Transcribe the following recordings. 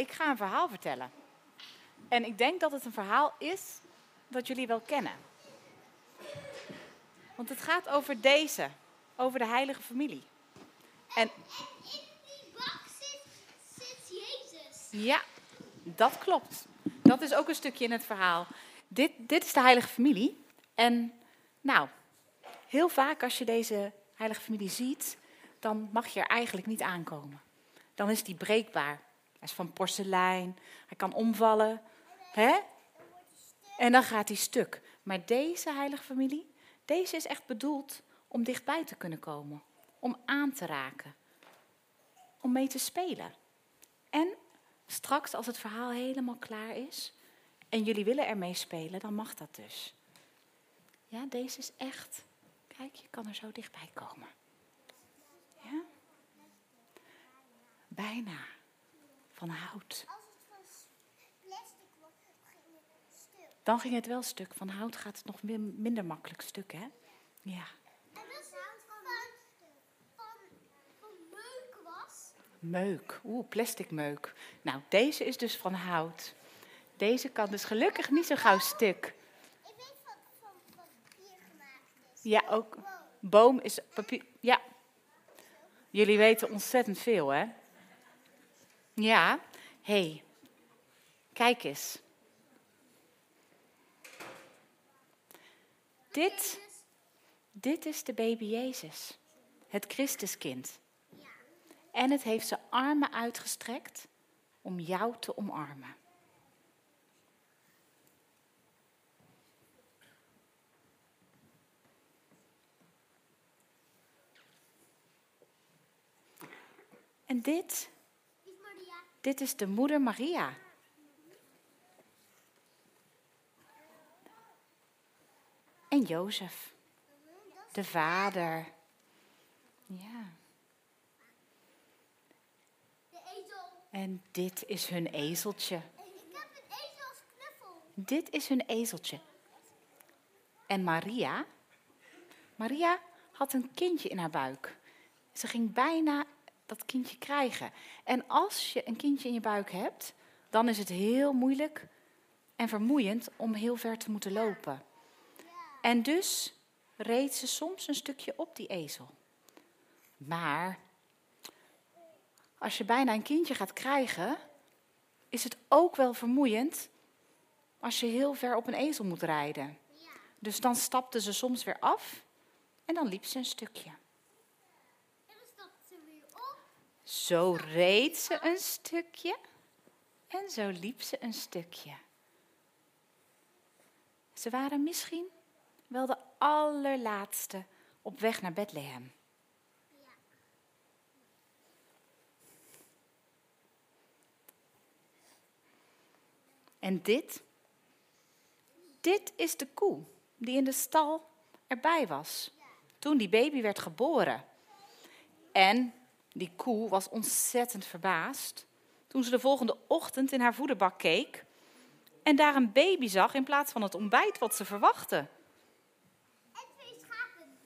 ik ga een verhaal vertellen. En ik denk dat het een verhaal is dat jullie wel kennen. Want het gaat over deze, over de heilige familie. En In die bak zit, zit Jezus. ja, dat klopt. Dat is ook een stukje in het verhaal. Dit, dit is de heilige familie. En nou, heel vaak als je deze heilige familie ziet, dan mag je er eigenlijk niet aankomen. Dan is die breekbaar. Hij is van porselein, hij kan omvallen. Hè? En dan gaat hij stuk. Maar deze heilige familie, deze is echt bedoeld om dichtbij te kunnen komen. Om aan te raken. Om mee te spelen. En straks als het verhaal helemaal klaar is en jullie willen ermee spelen, dan mag dat dus. Ja, deze is echt. Kijk, je kan er zo dichtbij komen. Ja? Bijna. Van hout. Als het van plastic wordt, ging het stuk. Dan ging het wel stuk. Van hout gaat het nog min- minder makkelijk stuk, hè? Ja. En als het van, van, van meuk was, Meuk. Oeh, plastic meuk. Nou, deze is dus van hout. Deze kan dus gelukkig niet zo gauw stuk. ik weet van, van papier gemaakt is. Ja, ook. Boom is papier. Ja. Jullie weten ontzettend veel, hè? Ja. hey, kijk eens. Dit, dit is de baby Jezus. Het Christuskind. En het heeft zijn armen uitgestrekt om jou te omarmen. En dit? Dit is de moeder Maria. En Jozef, de vader. Ja. En dit is hun ezeltje. Ik heb een ezel knuffel. Dit is hun ezeltje. En Maria? Maria had een kindje in haar buik. Ze ging bijna dat kindje krijgen. En als je een kindje in je buik hebt, dan is het heel moeilijk en vermoeiend om heel ver te moeten lopen. En dus reed ze soms een stukje op die ezel. Maar als je bijna een kindje gaat krijgen, is het ook wel vermoeiend als je heel ver op een ezel moet rijden. Dus dan stapte ze soms weer af en dan liep ze een stukje. En dan stapt ze weer op. Zo reed ze een stukje en zo liep ze een stukje. Ze waren misschien wel de allerlaatste op weg naar Bethlehem. En dit, dit is de koe die in de stal erbij was toen die baby werd geboren. En die koe was ontzettend verbaasd toen ze de volgende ochtend in haar voederbak keek en daar een baby zag in plaats van het ontbijt wat ze verwachtte. En twee schapen.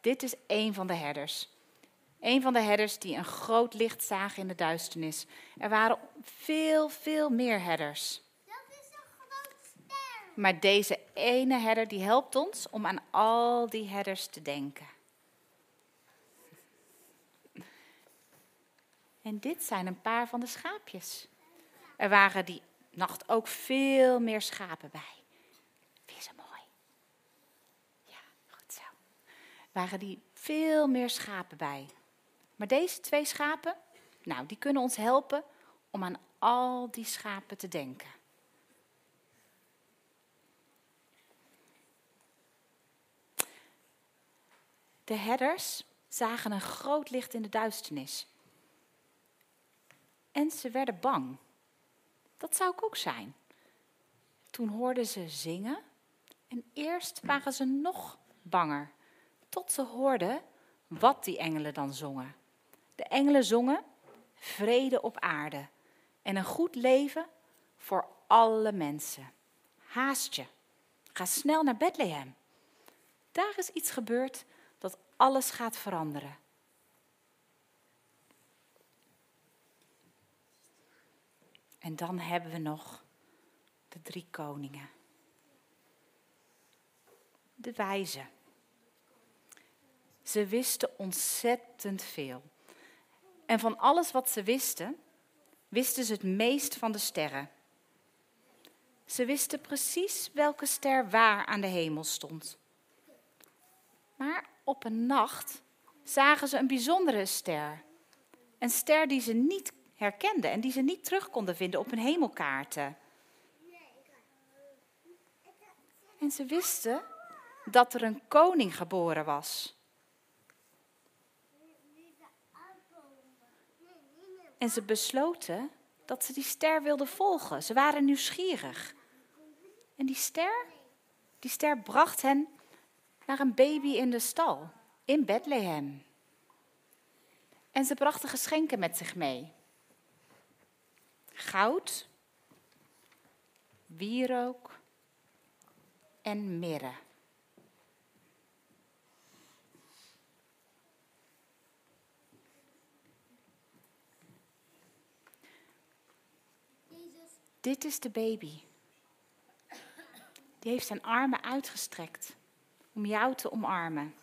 Dit is een van de herders. Een van de herders die een groot licht zagen in de duisternis. Er waren veel, veel meer herders. Dat is een groot ster. Maar deze ene herder die helpt ons om aan al die herders te denken. En dit zijn een paar van de schaapjes. Er waren die nacht ook veel meer schapen bij. Ze mooi? Ja, goed zo. Waren die veel meer schapen bij. Maar deze twee schapen, nou, die kunnen ons helpen om aan al die schapen te denken. De herders zagen een groot licht in de duisternis. En ze werden bang. Dat zou ik ook zijn. Toen hoorden ze zingen en eerst waren ze nog banger, tot ze hoorden wat die engelen dan zongen. De engelen zongen vrede op aarde en een goed leven voor alle mensen. Haast je, ga snel naar Bethlehem. daar is iets gebeurd alles gaat veranderen. En dan hebben we nog de drie koningen. De wijzen. Ze wisten ontzettend veel. En van alles wat ze wisten, wisten ze het meest van de sterren. Ze wisten precies welke ster waar aan de hemel stond. Op een nacht zagen ze een bijzondere ster. Een ster die ze niet herkenden en die ze niet terug konden vinden op hun hemelkaarten. En ze wisten dat er een koning geboren was. En ze besloten dat ze die ster wilden volgen. Ze waren nieuwsgierig. En die ster, die ster bracht hen naar een baby in de stal, in Bethlehem. En ze brachten geschenken met zich mee. Goud, wierook en mirre. Dit is de baby. Die heeft zijn armen uitgestrekt om jou te omarmen.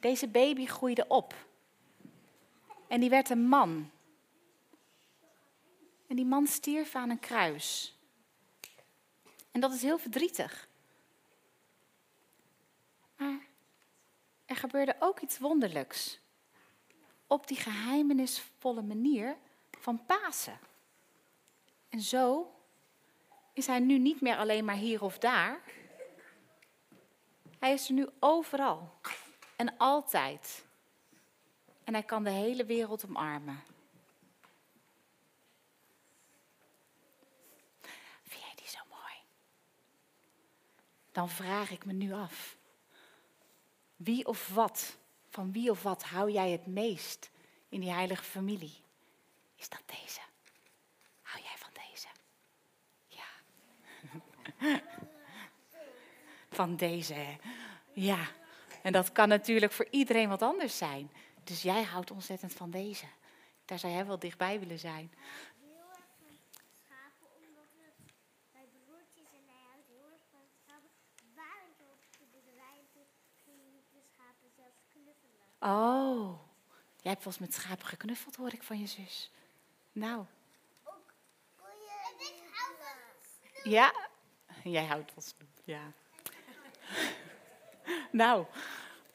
Deze baby groeide op. En die werd een man. En die man stierf aan een kruis. En dat is heel verdrietig. Maar er gebeurde ook iets wonderlijks. Op die geheimenisvolle manier van Pasen. En zo is hij nu niet meer alleen maar hier of daar. Hij is er nu overal en altijd. En hij kan de hele wereld omarmen. Vind jij die zo mooi? Dan vraag ik me nu af. Wie of wat, van wie of wat hou jij het meest in die heilige familie? Is dat deze? Hou jij van deze? Ja. Van deze, hè? Ja. En dat kan natuurlijk voor iedereen wat anders zijn. Dus jij houdt ontzettend van deze. Daar zou jij wel dichtbij willen zijn. heel erg van schapen, omdat we bij broertjes en hij houdt heel erg van schapen. Waren zo op de boerderij en toen gingen de schapen zelfs knuffelen. Oh, jij hebt wel eens met schapen geknuffeld, hoor ik van je zus. Nou, Ook koeien. En ik hou van snoep. ja. Jij houdt van snoep, ja. Nou,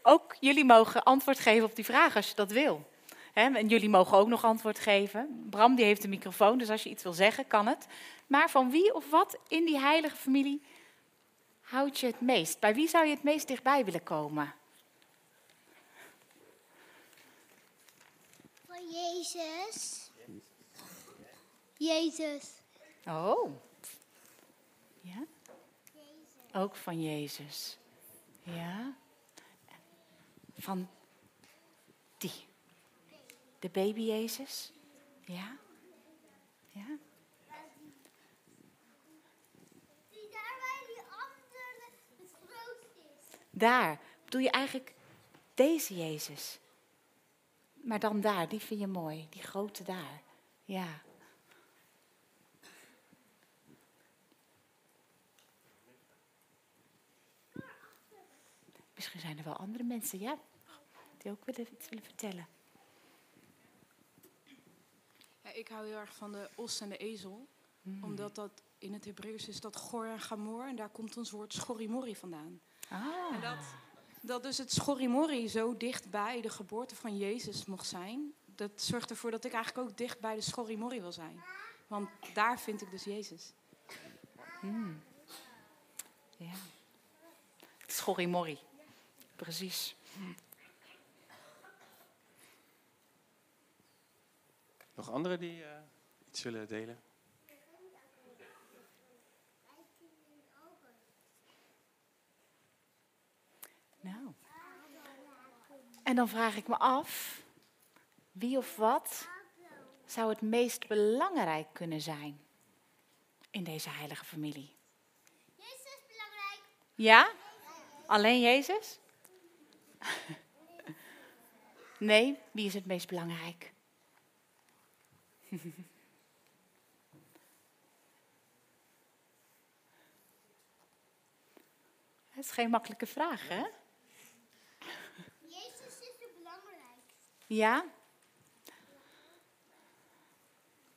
ook jullie mogen antwoord geven op die vraag als je dat wil. En jullie mogen ook nog antwoord geven. Bram die heeft de microfoon, dus als je iets wil zeggen, kan het. Maar van wie of wat in die heilige familie houd je het meest? Bij wie zou je het meest dichtbij willen komen? Van Jezus. Jezus. Oh. Ja? Jezus. Ook van Jezus. Ja. Van die. De baby Jezus. Ja. Ja. Die daar bij die andere het grootste is. Daar. Bedoel je eigenlijk deze Jezus? Maar dan daar, die vind je mooi. Die grote daar. Ja. Misschien zijn er wel andere mensen, ja, die ook willen, iets willen vertellen. Ja, ik hou heel erg van de os en de ezel. Omdat dat in het Hebreeuws is dat gor en gamor. En daar komt ons woord schorrimorri vandaan. Ah. En dat, dat dus het schorrimorri zo dicht bij de geboorte van Jezus mocht zijn. Dat zorgt ervoor dat ik eigenlijk ook dicht bij de schorrimorri wil zijn. Want daar vind ik dus Jezus. Ja. Schorrimorri. Precies. Nog anderen die eh, iets willen delen? Nou. En dan vraag ik me af, wie of wat zou het meest belangrijk kunnen zijn in deze heilige familie? Jezus is belangrijk. Ja? Alleen Jezus? Nee, wie is het meest belangrijk? Het is geen makkelijke vraag, hè? Jezus is het belangrijkste. Ja?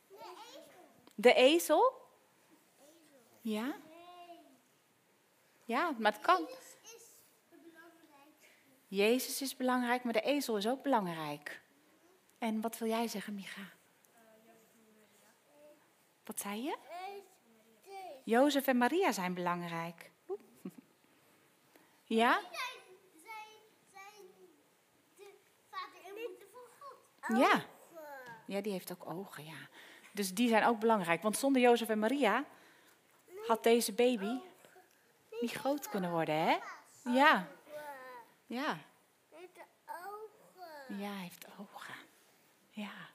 De ezel. De ezel? Ja? Ja, maar het kan. Jezus is het belangrijkste. Jezus is belangrijk, maar de ezel is ook belangrijk. En wat wil jij zeggen, Micha? Wat zei je? Jozef en Maria zijn belangrijk. Ja? Ja. Ja, die heeft ook ogen, ja. Dus die zijn ook belangrijk. Want zonder Jozef en Maria had deze baby niet groot kunnen worden, hè? Ja. Ja. De ogen. Ja, hij heeft ogen. Ja.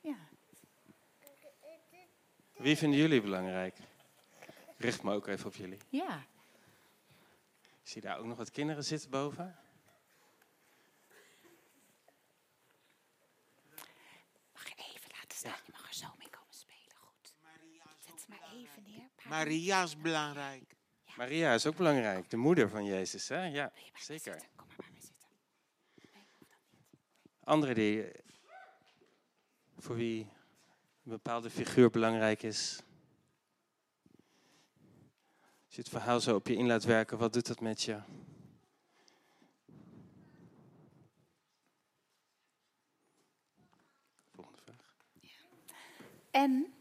Ja. Wie vinden jullie belangrijk? Ik richt me ook even op jullie. Ja. Ik zie daar ook nog wat kinderen zitten boven. Mag je even laten staan? Je mag er zo mee komen spelen. Goed. Zet ze maar even neer. Maria is belangrijk. Maria is ook belangrijk, de moeder van Jezus, hè? Ja, zeker. zitten? Kom maar bij me zitten. Nee, hoeft dat niet. Anderen die, voor wie een bepaalde figuur belangrijk is. Als je het verhaal zo op je in laat werken, wat doet dat met je? Volgende vraag. En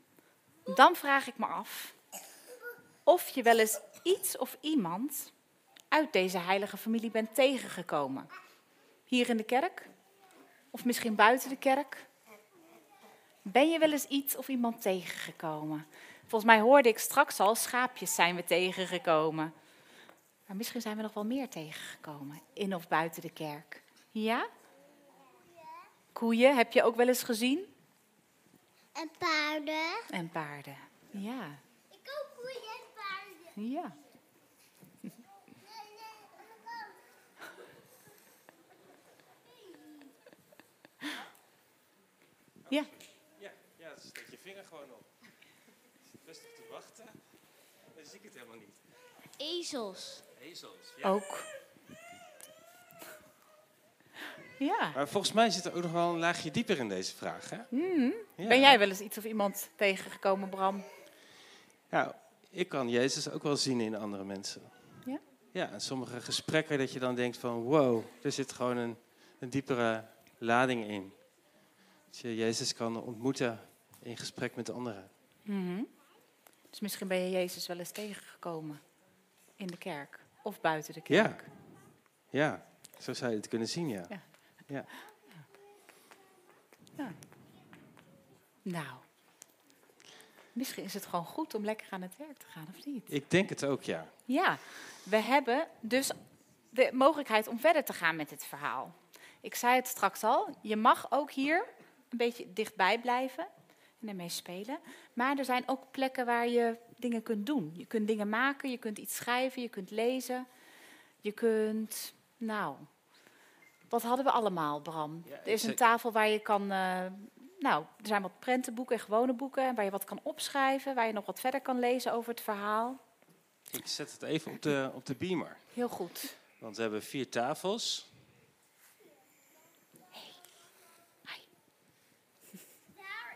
dan vraag ik me af of je wel eens iets of iemand uit deze heilige familie bent tegengekomen. Hier in de kerk? Of misschien buiten de kerk? Ben je wel eens iets of iemand tegengekomen? Volgens mij hoorde ik straks al, schaapjes zijn we tegengekomen. Maar misschien zijn we nog wel meer tegengekomen, in of buiten de kerk. Ja? Koeien, heb je ook wel eens gezien? En paarden. En paarden. Ja, Ik ook koeien en paarden. Ja. Ja, Ja, ja dus steek je vinger gewoon op. Je zit rustig te wachten. Dan zie ik het helemaal niet. Ezels. Ezels. ook. Ja. Maar volgens mij zit er ook nog wel een laagje dieper in deze vraag, hè? Ja. Ben jij wel eens iets of iemand tegengekomen, Bram? Nou, ik kan Jezus ook wel zien in andere mensen. Ja? Ja, en sommige gesprekken dat je dan denkt van... wow, er zit gewoon een, een diepere lading in. Dat je Jezus kan ontmoeten in gesprek met anderen. Mhm. Dus misschien ben je Jezus wel eens tegengekomen in de kerk of buiten de Ja. kerk. Ja, zo zou je het kunnen zien, ja. Ja. ja. Ja. Nou, misschien is het gewoon goed om lekker aan het werk te gaan, of niet? Ik denk het ook, ja. Ja, we hebben dus de mogelijkheid om verder te gaan met dit verhaal. Ik zei het straks al, je mag ook hier een beetje dichtbij blijven en ermee spelen. Maar er zijn ook plekken waar je dingen kunt doen. Je kunt dingen maken, je kunt iets schrijven, je kunt lezen. Je kunt, nou, wat hadden we allemaal, Bram? Ja, er is een tafel waar je kan, eh, nou, er zijn wat prentenboeken en gewone boeken, waar je wat kan opschrijven, waar je nog wat verder kan lezen over het verhaal. Ik zet het even op de, op de beamer. Heel goed. Want we hebben vier tafels. Daar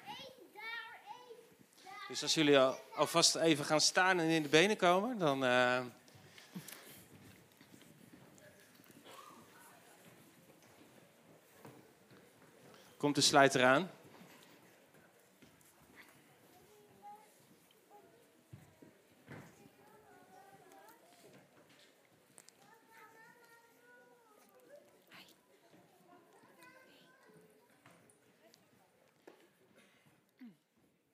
één, daar één. Dus als jullie al, alvast even gaan staan en in de benen komen, dan... eh, Komt de sluiter aan.